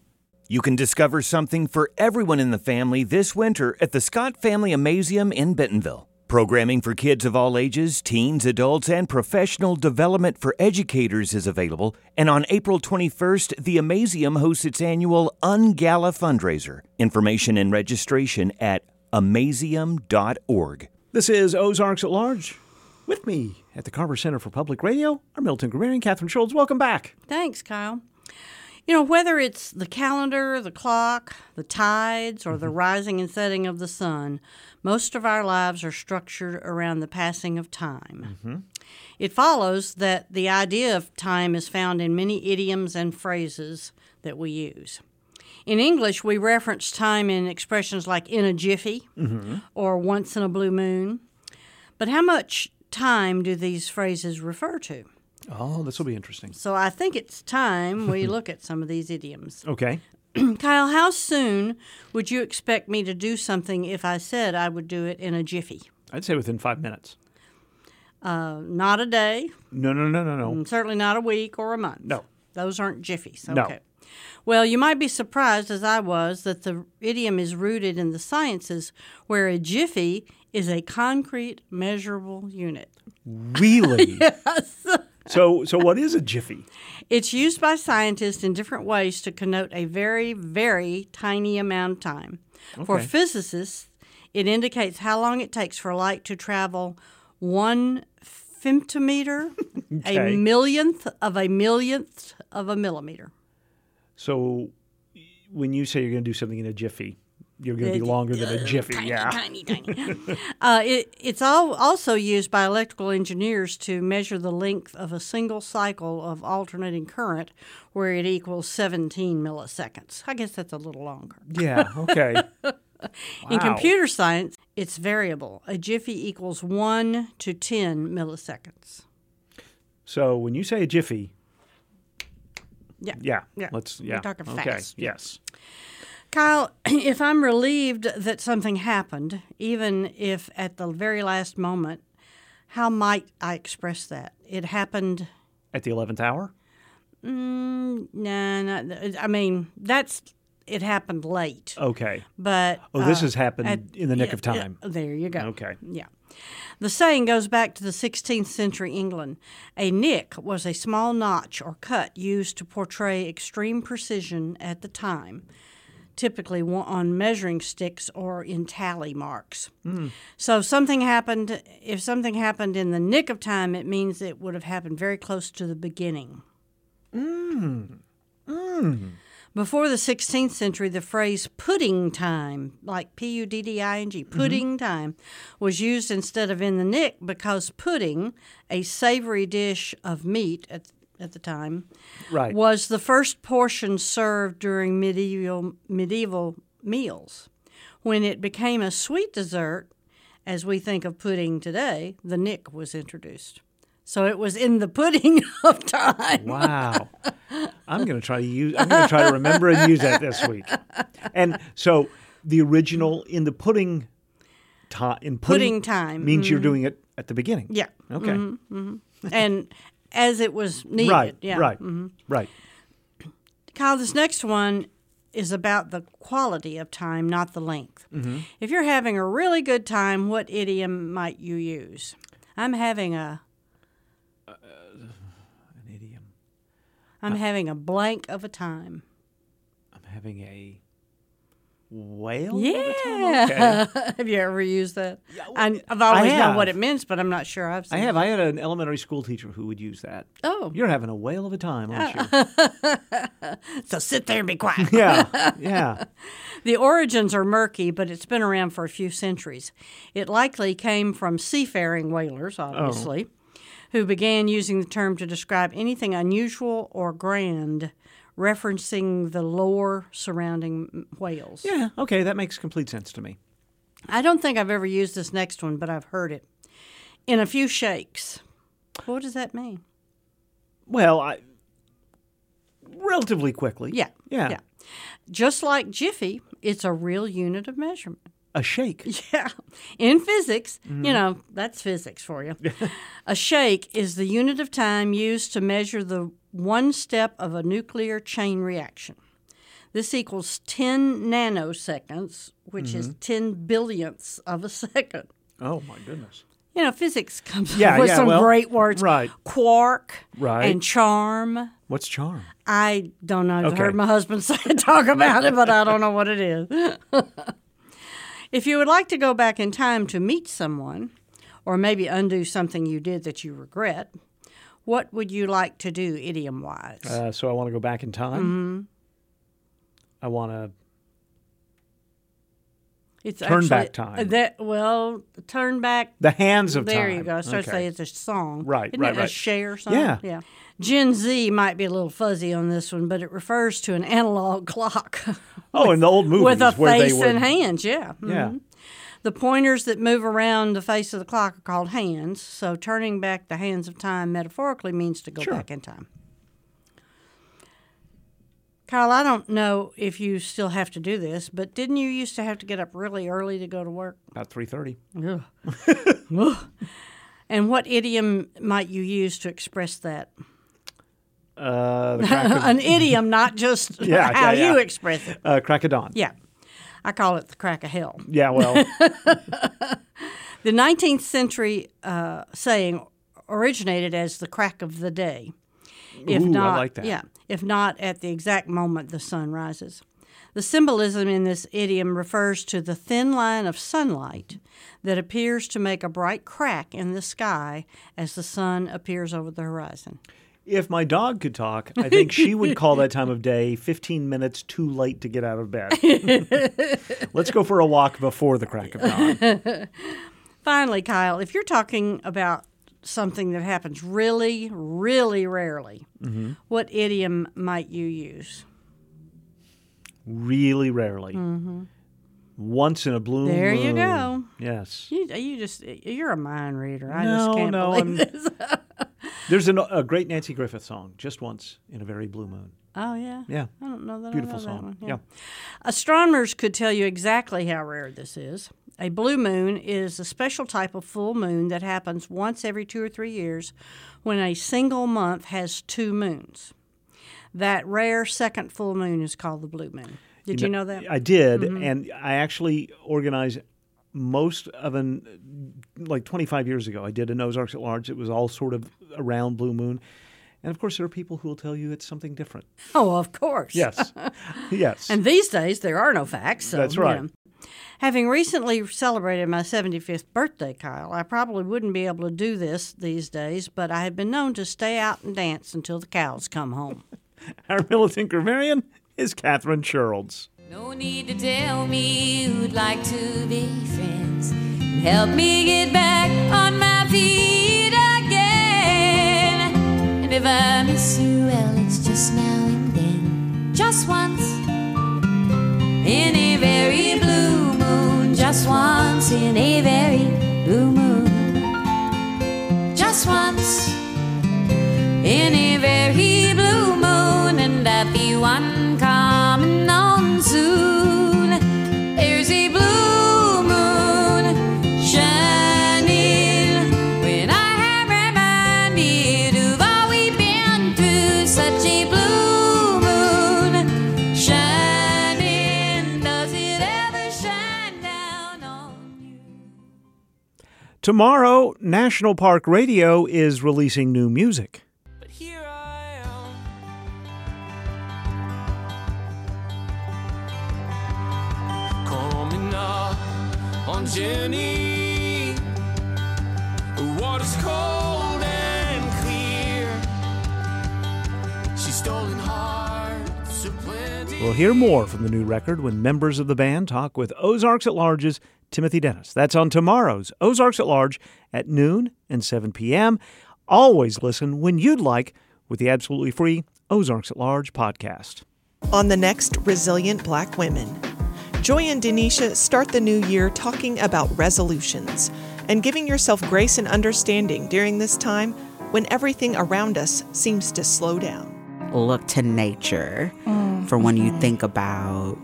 You can discover something for everyone in the family this winter at the Scott Family Amazeum in Bentonville. Programming for kids of all ages, teens, adults, and professional development for educators is available. And on April 21st, the Amazeum hosts its annual Ungala fundraiser. Information and registration at amazeum.org. This is Ozarks at Large. With me at the Carver Center for Public Radio are Milton Guerrero and Catherine Schultz. Welcome back. Thanks, Kyle. You know, whether it's the calendar, the clock, the tides, or the rising and setting of the sun, most of our lives are structured around the passing of time. Mm-hmm. It follows that the idea of time is found in many idioms and phrases that we use. In English, we reference time in expressions like in a jiffy Mm-hmm. or once in a blue moon. But how much time do these phrases refer to? Oh, this will be interesting. So I think it's time we look at some of these idioms. Okay. Kyle, how soon would you expect me to do something if I said I would do it in a jiffy? I'd say within five minutes. Uh, not a day, No, no, no, no, no. and certainly not a week or a month. No. Those aren't jiffies. No. Okay. Well, you might be surprised, as I was, that the idiom is rooted in the sciences, where a jiffy is a concrete, measurable unit. Really? yes. So, so what is a jiffy? It's used by scientists in different ways to connote a very, very tiny amount of time. For physicists, it indicates how long it takes for light to travel one femtometer, Okay. a millionth of a millionth of a millimeter. So, when you say you're going to do something in a jiffy, you're going to be longer than a jiffy. tiny, yeah. tiny, tiny. uh, it, it's all, also used by electrical engineers to measure the length of a single cycle of alternating current, where it equals 17 milliseconds. I guess that's a little longer. Yeah. Okay. In computer science, it's variable. A jiffy equals 1 to 10 milliseconds. So when you say a jiffy, Yeah. yeah, Yeah. let's We're yeah. talking okay. fast. Yes. Kyle, if I'm relieved that something happened, even if at the very last moment, how might I express that? It happened. At the eleventh hour. Mm, no, no. I mean, that's it happened late. Okay. But Oh, this uh, has happened at- in the nick yeah, of time. yeah, there you go. Okay. Yeah. The saying goes back to the 16th century England. A nick was a small notch or cut used to portray extreme precision at the time, typically on measuring sticks or in tally marks. Mm. So something happened, if something happened in the nick of time, it means it would have happened very close to the beginning. Mm. Mm. Before the 16th century, the phrase pudding time, like P U D D I N G, pudding time, was used instead of in the nick because pudding, a savory dish of meat at, at the time, Right. was the first portion served during medieval, medieval meals. When it became a sweet dessert, as we think of pudding today, the nick was introduced. So it was in the pudding of time. Wow. I'm going to try to use. I'm going to try to remember and use that this week. And so the original in the pudding time in pudding, Pudding time, means you're mhm. doing it at the beginning. Yeah. Okay. Mhm, mhm. And as it was needed. Right. Yeah. Right. mhm. Right. Kyle, this next one is about the quality of time, not the length. Mhm. If you're having a really good time, what idiom might you use? I'm having a. An idiom. I'm having a blank of a time. I'm having a whale. Yeah. time? Okay. have you ever used that? I, I've always known what it means, but I'm not sure I've I have. it. I had an elementary school teacher who would use that. Oh. You're having a whale of a time, aren't you? so sit there and be quiet. Yeah, yeah. The origins are murky, but it's been around for a few centuries. It likely came from seafaring whalers, oh. obviously, who began using the term to describe anything unusual or grand, referencing the lore surrounding whales. Yeah. Okay, that makes complete sense to me. I don't think I've ever used this next one, but I've heard it. In a few shakes. What does that mean? Well, I relatively quickly. Yeah. Yeah. Yeah. Just like Jiffy, it's a real unit of measurement. A shake. Yeah. In physics, Mhm. you know, that's physics for you. a shake is the unit of time used to measure the one step of a nuclear chain reaction. This equals 10 nanoseconds, which is Mhm. 10 billionths of a second. Oh my goodness. You know, physics comes Yeah, up with yeah, some well, great words. right. Quark Right. and charm. What's charm? I don't know. I've Okay. heard my husband say talk about it, but I don't know what it is. If you would like to go back in time to meet someone, or maybe undo something you did that you regret, what would you like to do idiom wise? Uh, so I want to go back in time. Mhm. I want to It's turn actually- back time. That well, turn back. The hands of time. there you go. I started to Okay. say it's a song. Right, Isn't right, it a Cher song? Yeah. yeah. Gen Z might be a little fuzzy on this one, but it refers to an analog clock. Oh, in the old movies with a face would- and hands. Yeah. Yeah. Mhm. The pointers that move around the face of the clock are called hands. So turning back the hands of time metaphorically means to go Sure. back in time. Kyle, I don't know if you still have to do this, but didn't you used to have to get up really early to go to work? about three thirty. And what idiom might you use to express that? Uh, the crack of, An idiom, not just Yeah, how yeah, you express it. uh, crack of dawn. Yeah. I call it the crack of hell. Yeah. Well. The 19th century uh, saying originated as the crack of the day. If Ooh, I not, like that. Yeah, if not at the exact moment the sun rises. The symbolism in this idiom refers to the thin line of sunlight that appears to make a bright crack in the sky as the sun appears over the horizon. If my dog could talk, I think she would call that time of day 15 minutes too late to get out of bed. Let's go for a walk before the crack of dawn. Finally, Kyle, if you're talking about something that happens really, really rarely, Mhm. what idiom might you use? Really rarely. Mhm. Once in a blue moon. There you go. Yes. You, you just you're a mind reader. I no, just can't no. believe I'm- this. There's an, a great Nanci Griffith song, just once in a very blue moon. oh yeah. Yeah. I don't know that. Beautiful know song. That one. Yeah. Astronomers could tell you exactly how rare this is. A blue moon is a special type of full moon that happens once every two or three years when a single month has two moons. That rare second full moon is called the blue moon. Did you know, that? I did, Mhm. and I actually organized most of an like 25 years ago. I did a Ozarks at Large. It was all sort of around Blue Moon, and of course there are people who will tell you it's something different. Oh, of course. Yes, yes. And these days there are no facts. So, That's you right. know. Having recently celebrated my 75th birthday, Kyle, I probably wouldn't be able to do this these days, but I have been known to stay out and dance until the cows come home. Our militant grammarian is Kathryn Shurlds. No need to tell me you'd like to be friends help me get back on my feet again. And if I miss you, well, it's just now and then, just once. In a very blue moon, just once in a very blue moon, just once in a very blue moon, and at the one Tomorrow, National Park Radio is releasing new music. Jenny. We'll hear more from the new record when members of the band talk with Ozarks at Large's Timothy Dennis. That's on tomorrow's Ozarks at Large at noon and 7 p.m. Always listen when you'd like with the absolutely free Ozarks at Large podcast. On the next Resilient Black Women, Joy and Denisha start the new year talking about resolutions and giving yourself grace and understanding during this time when everything around us seems to slow down. look to nature mm. For when you think about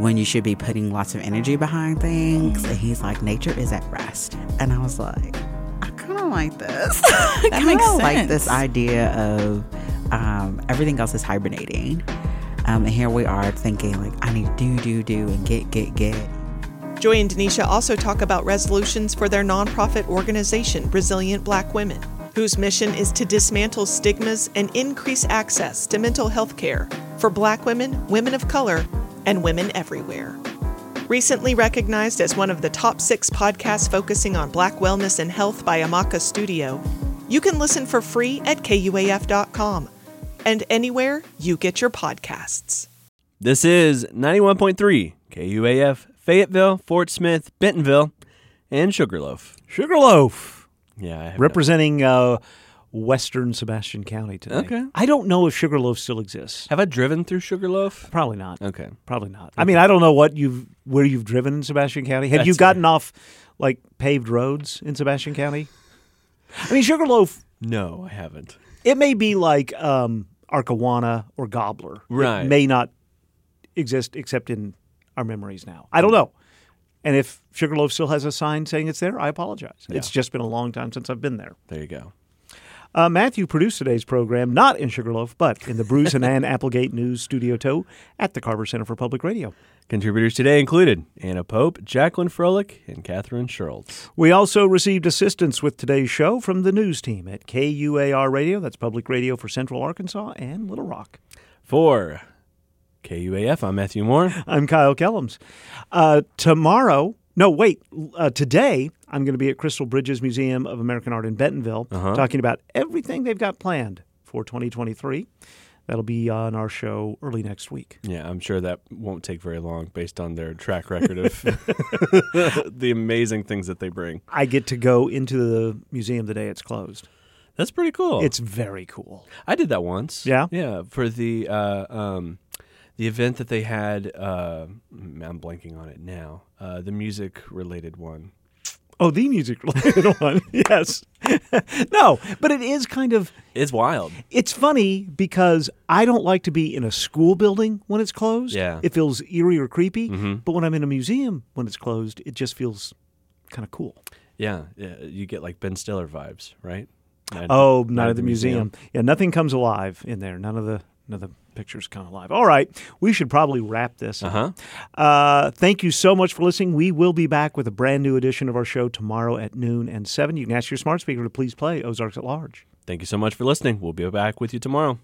when you should be putting lots of energy behind things. And he's like, nature is at rest. And I was like, I kind of like this. I kind of like this idea of um, everything else is hibernating. Um, and here we are thinking, like, I need to do, do, do, and get, get, get. Joy and Denisha also talk about resolutions for their nonprofit organization, Resilient Black Women, whose mission is to dismantle stigmas and increase access to mental health care for Black women, women of color, and women everywhere. Recently recognized as one of the top six podcasts focusing on Black wellness and health by Amaka Studio, you can listen for free at KUAF.com and anywhere you get your podcasts. This is 91.3 KUAF, Fayetteville, Fort Smith, Bentonville, and Sugarloaf. Sugarloaf. Yeah, I have Representing uh, Western Sebastian County today. Okay. I don't know if Sugarloaf still exists. Have I driven through Sugarloaf? Probably not. Okay. Probably not. I mean, I don't know what you've where you've driven in Sebastian County. Have you That's gotten off like paved roads in Sebastian County? I mean, Sugarloaf. No, I haven't. It may be like um, Arcawana or Gobbler. Right. It may not exist except in our memories now. I don't know. And if Sugarloaf still has a sign saying it's there, I apologize. Yeah. It's just been a long time since I've been there. There you go. Uh, Matthew produced today's program, not in Sugarloaf, but in the Bruce and Ann Applegate News Studio 2 at the Carver Center for Public Radio. Contributors today included Anna Pope, Jacqueline Froelich, and Catherine Shurlds. We also received assistance with today's show from the news team at KUAR Radio, that's public radio for Central Arkansas and Little Rock. For KUAF, I'm Matthew Moore. I'm Kyle Kellums. Uh, tomorrow, no, wait, uh, today, I'm going to be at Crystal Bridges Museum of American Art in Bentonville Uh-huh. talking about everything they've got planned for 2023. That'll be on our show early next week. Yeah, I'm sure that won't take very long based on their track record of the amazing things that they bring. I get to go into the museum the day it's closed. That's pretty cool. It's very cool. I did that once. Yeah? Yeah, for the uh, um, the event that they had. Uh, I'm blanking on it now. Uh, the music related one. Oh, the music related one. Yes. no, but it is kind of It's wild. It's funny because I don't like to be in a school building when it's closed. Yeah. It feels eerie or creepy. Mhm. But when I'm in a museum when it's closed, it just feels kind of cool. Yeah, yeah, you get like Ben Stiller vibes, right? Night Oh, not at the museum. Yeah, nothing comes alive in there. None of the of the pictures come alive. All right, we should probably wrap this. up. Uh-huh. Uh, thank you so much for listening. We will be back with a brand new edition of our show tomorrow at noon and seven. You can ask your smart speaker to please play Ozarks at Large. Thank you so much for listening. We'll be back with you tomorrow.